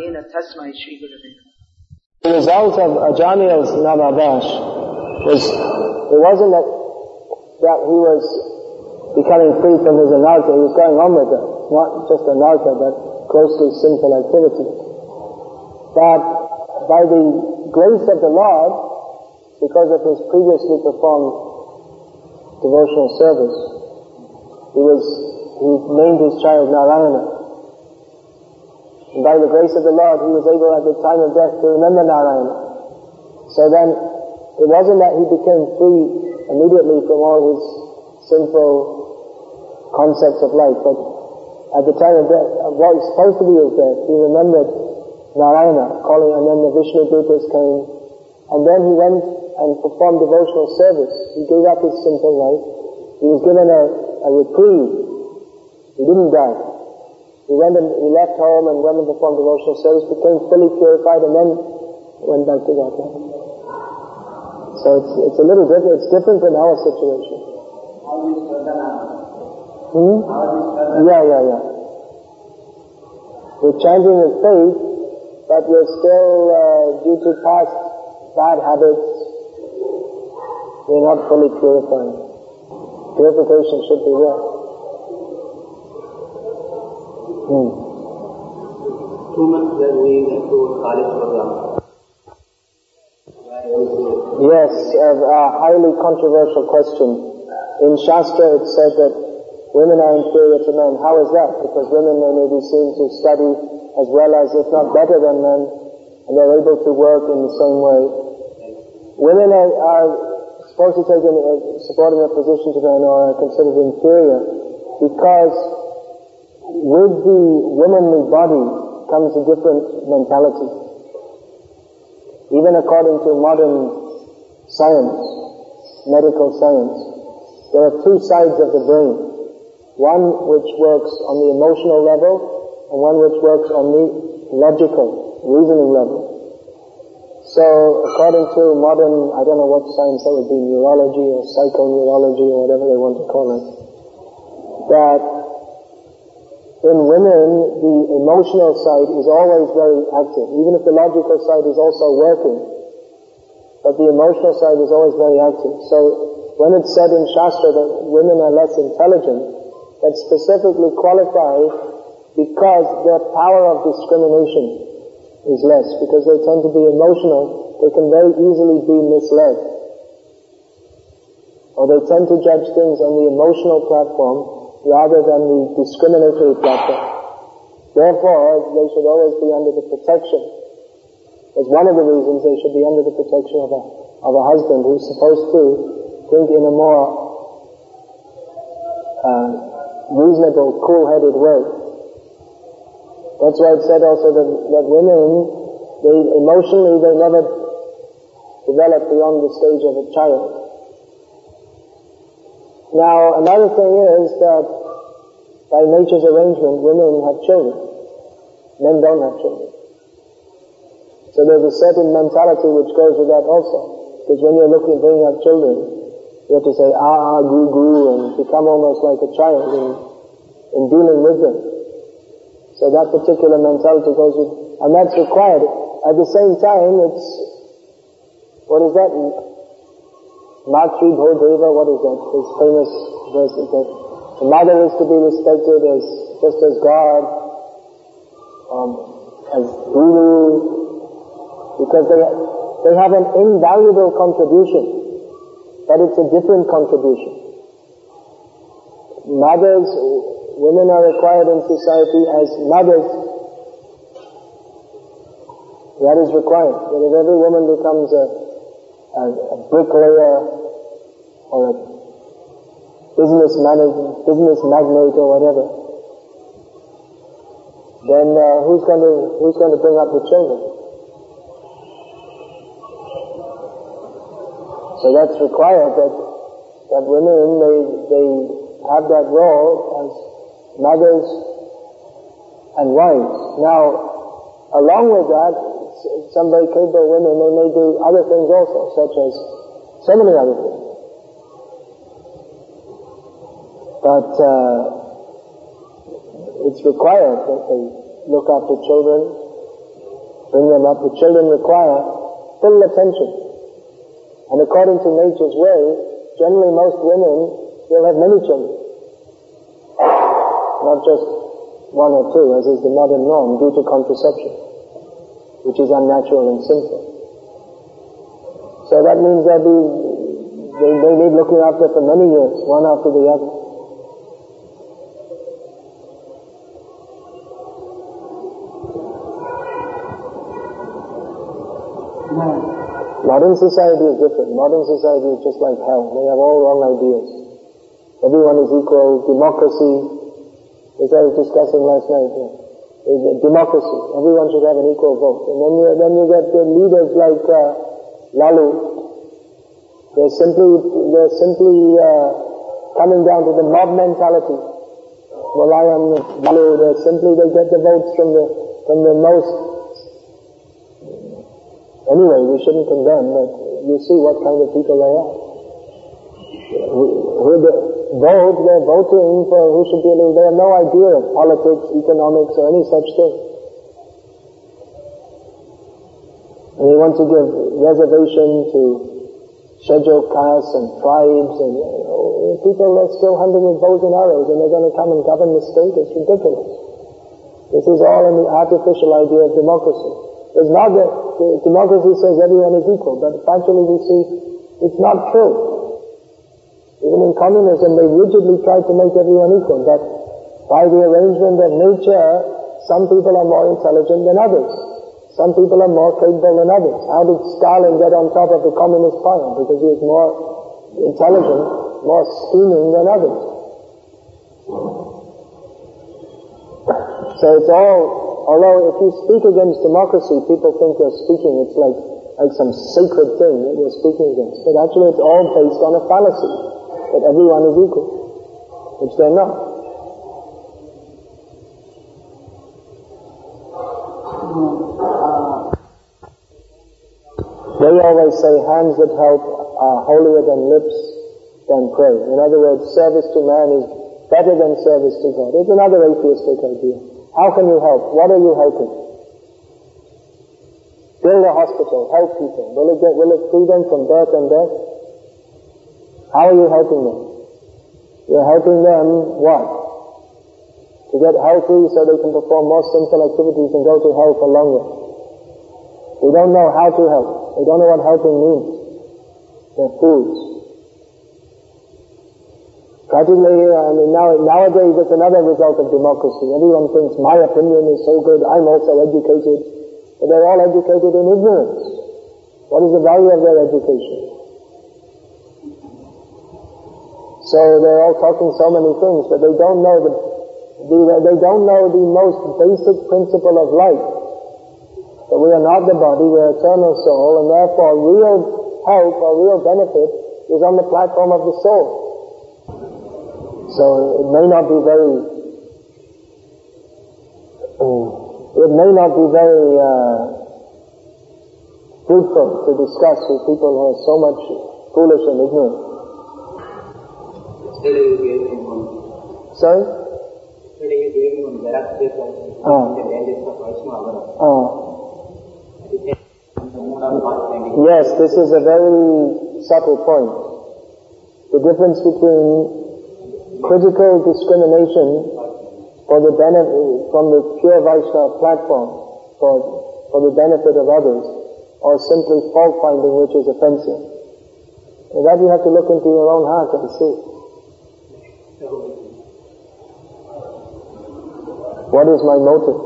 येन तस्मै The result of Ajamil's Namabhas was it wasn't that, that he was becoming free from his anartha, he was going on with it, not just anartha but closely sinful activities. But by the grace of the Lord, because of his previously performed devotional service, he was, he named his child Narayana. And by the grace of the Lord, he was able at the time of death to remember Narayana. So then, it wasn't that he became free immediately from all his sinful concepts of life, but at the time of death, what was supposed to be his death, he remembered Narayana, calling, and then the Vishnu Dutas came, and then he went and performed devotional service. He gave up his sinful life. He was given a, a reprieve. He didn't die. He went and he left home and went and performed devotional service, became fully purified, and then went back to God. So it's it's a little different. It's different than our situation. Hmm? Yeah, yeah, yeah. We're chanting with faith, but we're still uh, due to past bad habits. We're not fully purified. Purification should be there. Hmm. Two months were we went to college program. Yes, a, a highly controversial question. In Shastra it said that women are inferior to men. How is that? Because women they may be seen to study as well as, if not better than men, and they're able to work in the same way. Women are, are supposed to take a subordinate position to men or are considered inferior because with the womanly body comes a different mentality. Even according to modern science, medical science, there are two sides of the brain. One which works on the emotional level and one which works on the logical, reasoning level. So according to modern, I don't know what science that would be, neurology or psychoneurology or whatever they want to call it, that in women, the emotional side is always very active, even if the logical side is also working. But the emotional side is always very active. So when it's said in Shastra that women are less intelligent, that's specifically qualified because their power of discrimination is less, because they tend to be emotional, they can very easily be misled. Or they tend to judge things on the emotional platform rather than the discriminatory platform. Therefore, they should always be under the protection. As one of the reasons they should be under the protection of a, of a husband who's supposed to think in a more uh, reasonable, cool-headed way. That's why it said also that, that women, they emotionally, they never develop beyond the stage of a child. Now, another thing is that by nature's arrangement, women have children. Men don't have children. So there's a certain mentality which goes with that also. Because when you're looking bringing up children, you have to say ah, ah, goo, goo, and become almost like a child in, in dealing with them. So that particular mentality goes with, and that's required. At the same time, it's, what is that? Matri Bhodeva, what is that? His famous verse is that the mother is to be respected as just as God, um, as Guru, because they they have an invaluable contribution, but it's a different contribution. Mothers, women are required in society as mothers. That is required. That if every woman becomes a a, a bricklayer or a business manager, business magnate or whatever, then uh, who's going to who's going to bring up the children? So that's required that that women they they have that role as mothers and wives. Now, along with that, some very capable women, they may do other things also, such as so many other things. But uh, it's required that they look after children, bring them up. The children require full attention. And according to nature's way, generally most women will have many children. Not just one or two, as is the modern norm, due to contraception, which is unnatural and sinful. So that means they'll be, they, they need looking after for many years, one after the other. Modern society is different. Modern society is just like hell. They have all wrong ideas. Everyone is equal. Democracy, as I was discussing last night. Yeah. Democracy. Everyone should have an equal vote. And then you, then you get the leaders like uh, Lalu. They're simply, they're simply uh, coming down to the mob mentality. On Lalu. They're simply, they get the votes from the, from the most Anyway, we shouldn't condemn, but you see what kind of people they are. Who the vote, they're voting for who should be able, they have no idea of politics, economics, or any such thing. And they want to give reservation to scheduled castes and tribes, and you know, people are still hunting with bows and arrows, and they're going to come and govern the state. It's ridiculous. This is all in the artificial idea of democracy. It's not that democracy says everyone is equal, but actually we see it's not true. Even in communism, they rigidly try to make everyone equal, but by the arrangement of nature, some people are more intelligent than others. Some people are more capable than others. How did Stalin get on top of the communist pile? Because he was more intelligent, more scheming than others. So it's all although if you speak against democracy, people think you're speaking, it's like, like some sacred thing that you're speaking against. But actually it's all based on a fallacy, that everyone is equal, which they're not. They always say hands that help are holier than lips than pray. In other words, service to man is better than service to God. It's another atheistic idea. How can you help? What are you helping? Build a hospital, help people. Will it, get, will it free them from birth and death? How are you helping them? You're helping them what? To get healthy so they can perform more sinful activities and go to hell for longer. They don't know how to help. They don't know what helping means. They're fools. Practically, I mean, now, nowadays it's another result of democracy. Everyone thinks my opinion is so good, I'm also educated. But they're all educated in ignorance. What is the value of their education? So they're all talking so many things, but they don't know the, the they don't know the most basic principle of life. That we are not the body, we're eternal soul, and therefore real help or real benefit is on the platform of the soul. So it may not be very, uh, it may not be very uh, fruitful to discuss with people who are so much foolish and ignorant. Sorry? Yes, this is a very subtle point. The difference between critical discrimination for the benefit, from the pure Vaishnava platform for, for the benefit of others, or simply fault finding which is offensive. And that you have to look into your own heart and see. What is my motive?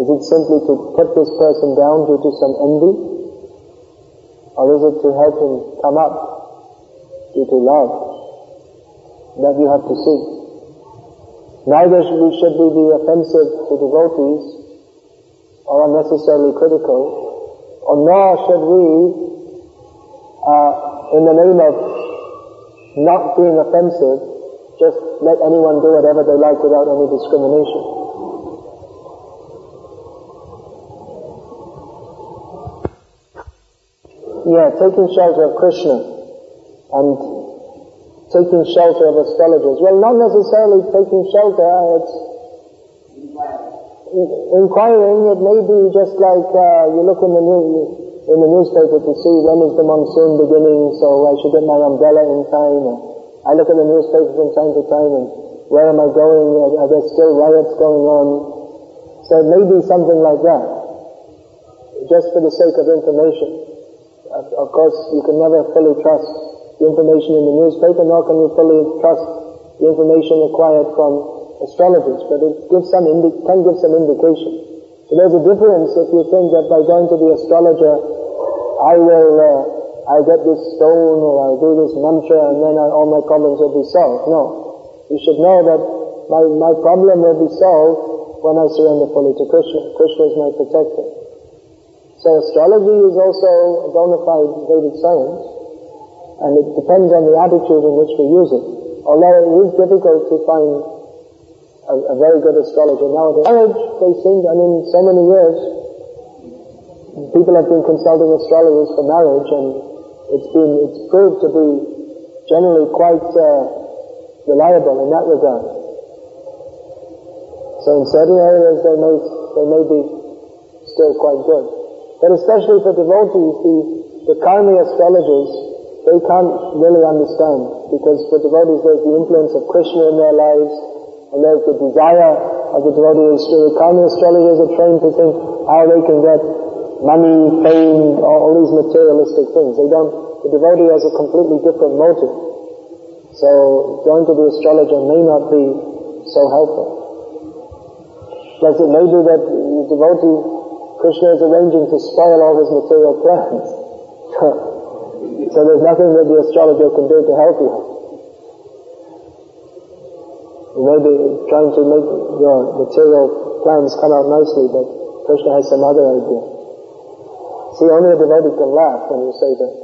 Is it simply to put this person down due to some envy? Or is it to help him come up due to love? that you have to see. Neither should we, should we be offensive to devotees or unnecessarily critical, or nor should we, uh, in the name of not being offensive, just let anyone do whatever they like without any discrimination. Yeah, taking shelter of Krishna and taking shelter of astrologers. Well, not necessarily taking shelter, it's inquiring, it may be just like uh, you look in the in the newspaper to see when is the monsoon beginning, so I should get my umbrella in time. I look at the newspaper from time to time and where am I going? Are, there still riots going on? So it may be something like that, just for the sake of information. Of, of course, you can never fully trust the information in the newspaper, nor can you fully trust the information acquired from astrologers, but it gives some indi- can give some indication. So there's a difference if you think that by going to the astrologer, I will, uh, I'll get this stone or I'll do this mantra and then I, all my problems will be solved. No. You should know that my, my problem will be solved when I surrender fully to Krishna. Krishna is my protector. So astrology is also a bona fide Vedic science, and it depends on the attitude in which we use it. Although it is difficult to find a, a very good astrologer nowadays. Marriage, they seem, I mean, so many years, people have been consulting astrologers for marriage, and it's been, it's proved to be generally quite uh, reliable in that regard. So in certain areas they may, they may be still quite good. But especially for devotees, the, the karmi astrologers, they can't really understand because for devotees there's the influence of Krishna in their lives, and there's the desire of the devotees. The karmi astrologers are trained to think how they can get money, fame, all, these materialistic things. They don't, the devotee has a completely different motive. So going to the astrologer may not be so helpful. Plus it may be that the devotee, Krishna is arranging to spoil all his material plans. so there's nothing that the astrologer can do to help you. You may be trying to make your material plans come out nicely, but Krishna has some other idea. See, only a devotee can laugh when you say that.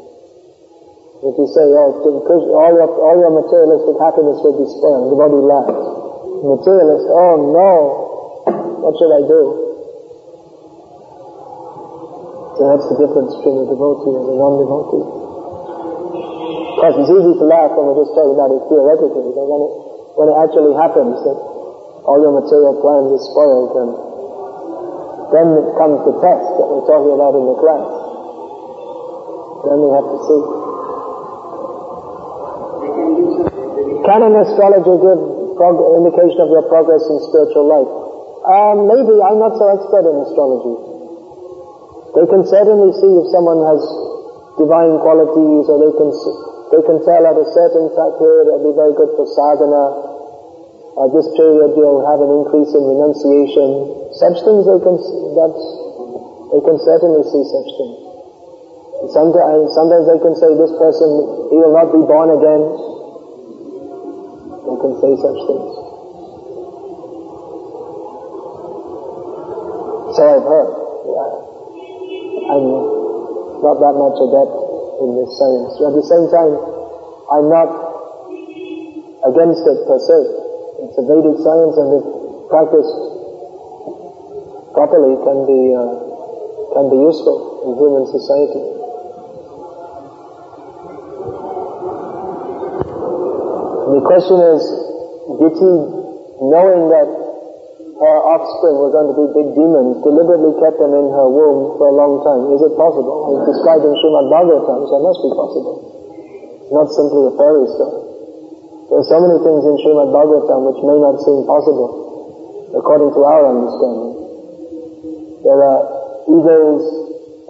If you say, oh, all your, all your materialistic happiness will be spoiled, the devotee laughs. Materialist, oh no, what should I do? So that's the difference between a devotee and a non-devotee. Of course, it's easy to laugh when we're just talking about it theoretically, but when it when it actually happens that all your material plans are spoiled and then comes the test that we're talking about in the class. Then we have to see. Can an astrologer give prog- indication of your progress in spiritual life? Um, maybe. I'm not so expert in astrology. They can certainly see if someone has divine qualities or they can see, they can tell at a certain time period it'll be very good for sadhana. At this period you'll have an increase in renunciation. Such things they can, that's, they can certainly see such things. Sometimes, sometimes they can say this person, he will not be born again. They can say such things. So I've heard. I'm not that much adept in this science. But At the same time, I'm not against it per se. It's a Vedic science and if practiced properly can be, uh, can be useful in human society. The question is, Diti, knowing that her offspring were going to be big demons, deliberately kept them in her womb for a long time. Is it possible? It's described in Srimad Bhagavatam, so it must be possible. Not simply a fairy story. There are so many things in Srimad Bhagavatam which may not seem possible, according to our understanding. There are eagles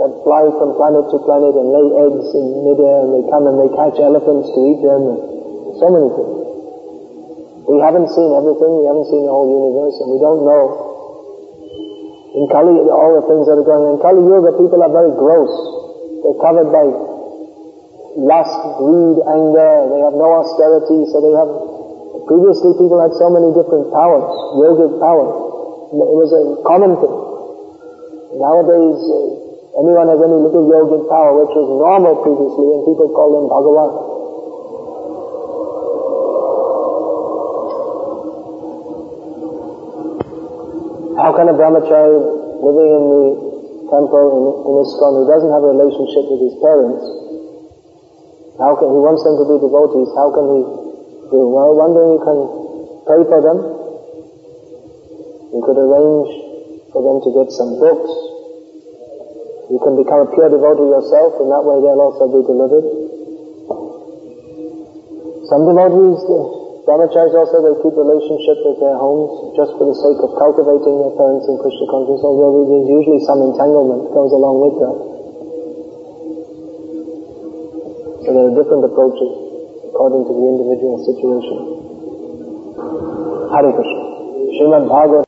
that fly from planet to planet and lay eggs in midair, and they come and they catch elephants to eat them, and so many things. We haven't seen everything, we haven't seen the whole universe, and we don't know. In Kali, all the things that are going on. In Kali Yuga, people are very gross. They're covered by lust, greed, anger, they have no austerity, so they have, previously people had so many different powers, yogic powers. It was a common thing. Nowadays, uh, anyone has any little yogic power, which was normal previously, and people call them Bhagavan. How can a brahmachari living in the temple in, in ISKCON who doesn't have a relationship with his parents, how can, he wants them to be devotees, how can he do? Well, one thing you can pray for them. You could arrange to get some books. You can become a pure devotee yourself, in that way they'll also be delivered. Some devotees, the brahmacharis also, they keep relationship with their homes just for the sake of cultivating their parents in Krishna consciousness, although there's usually some entanglement goes along with that. So there are different approaches according to the individual situation. Hare Krishna. Srimad Bhagavad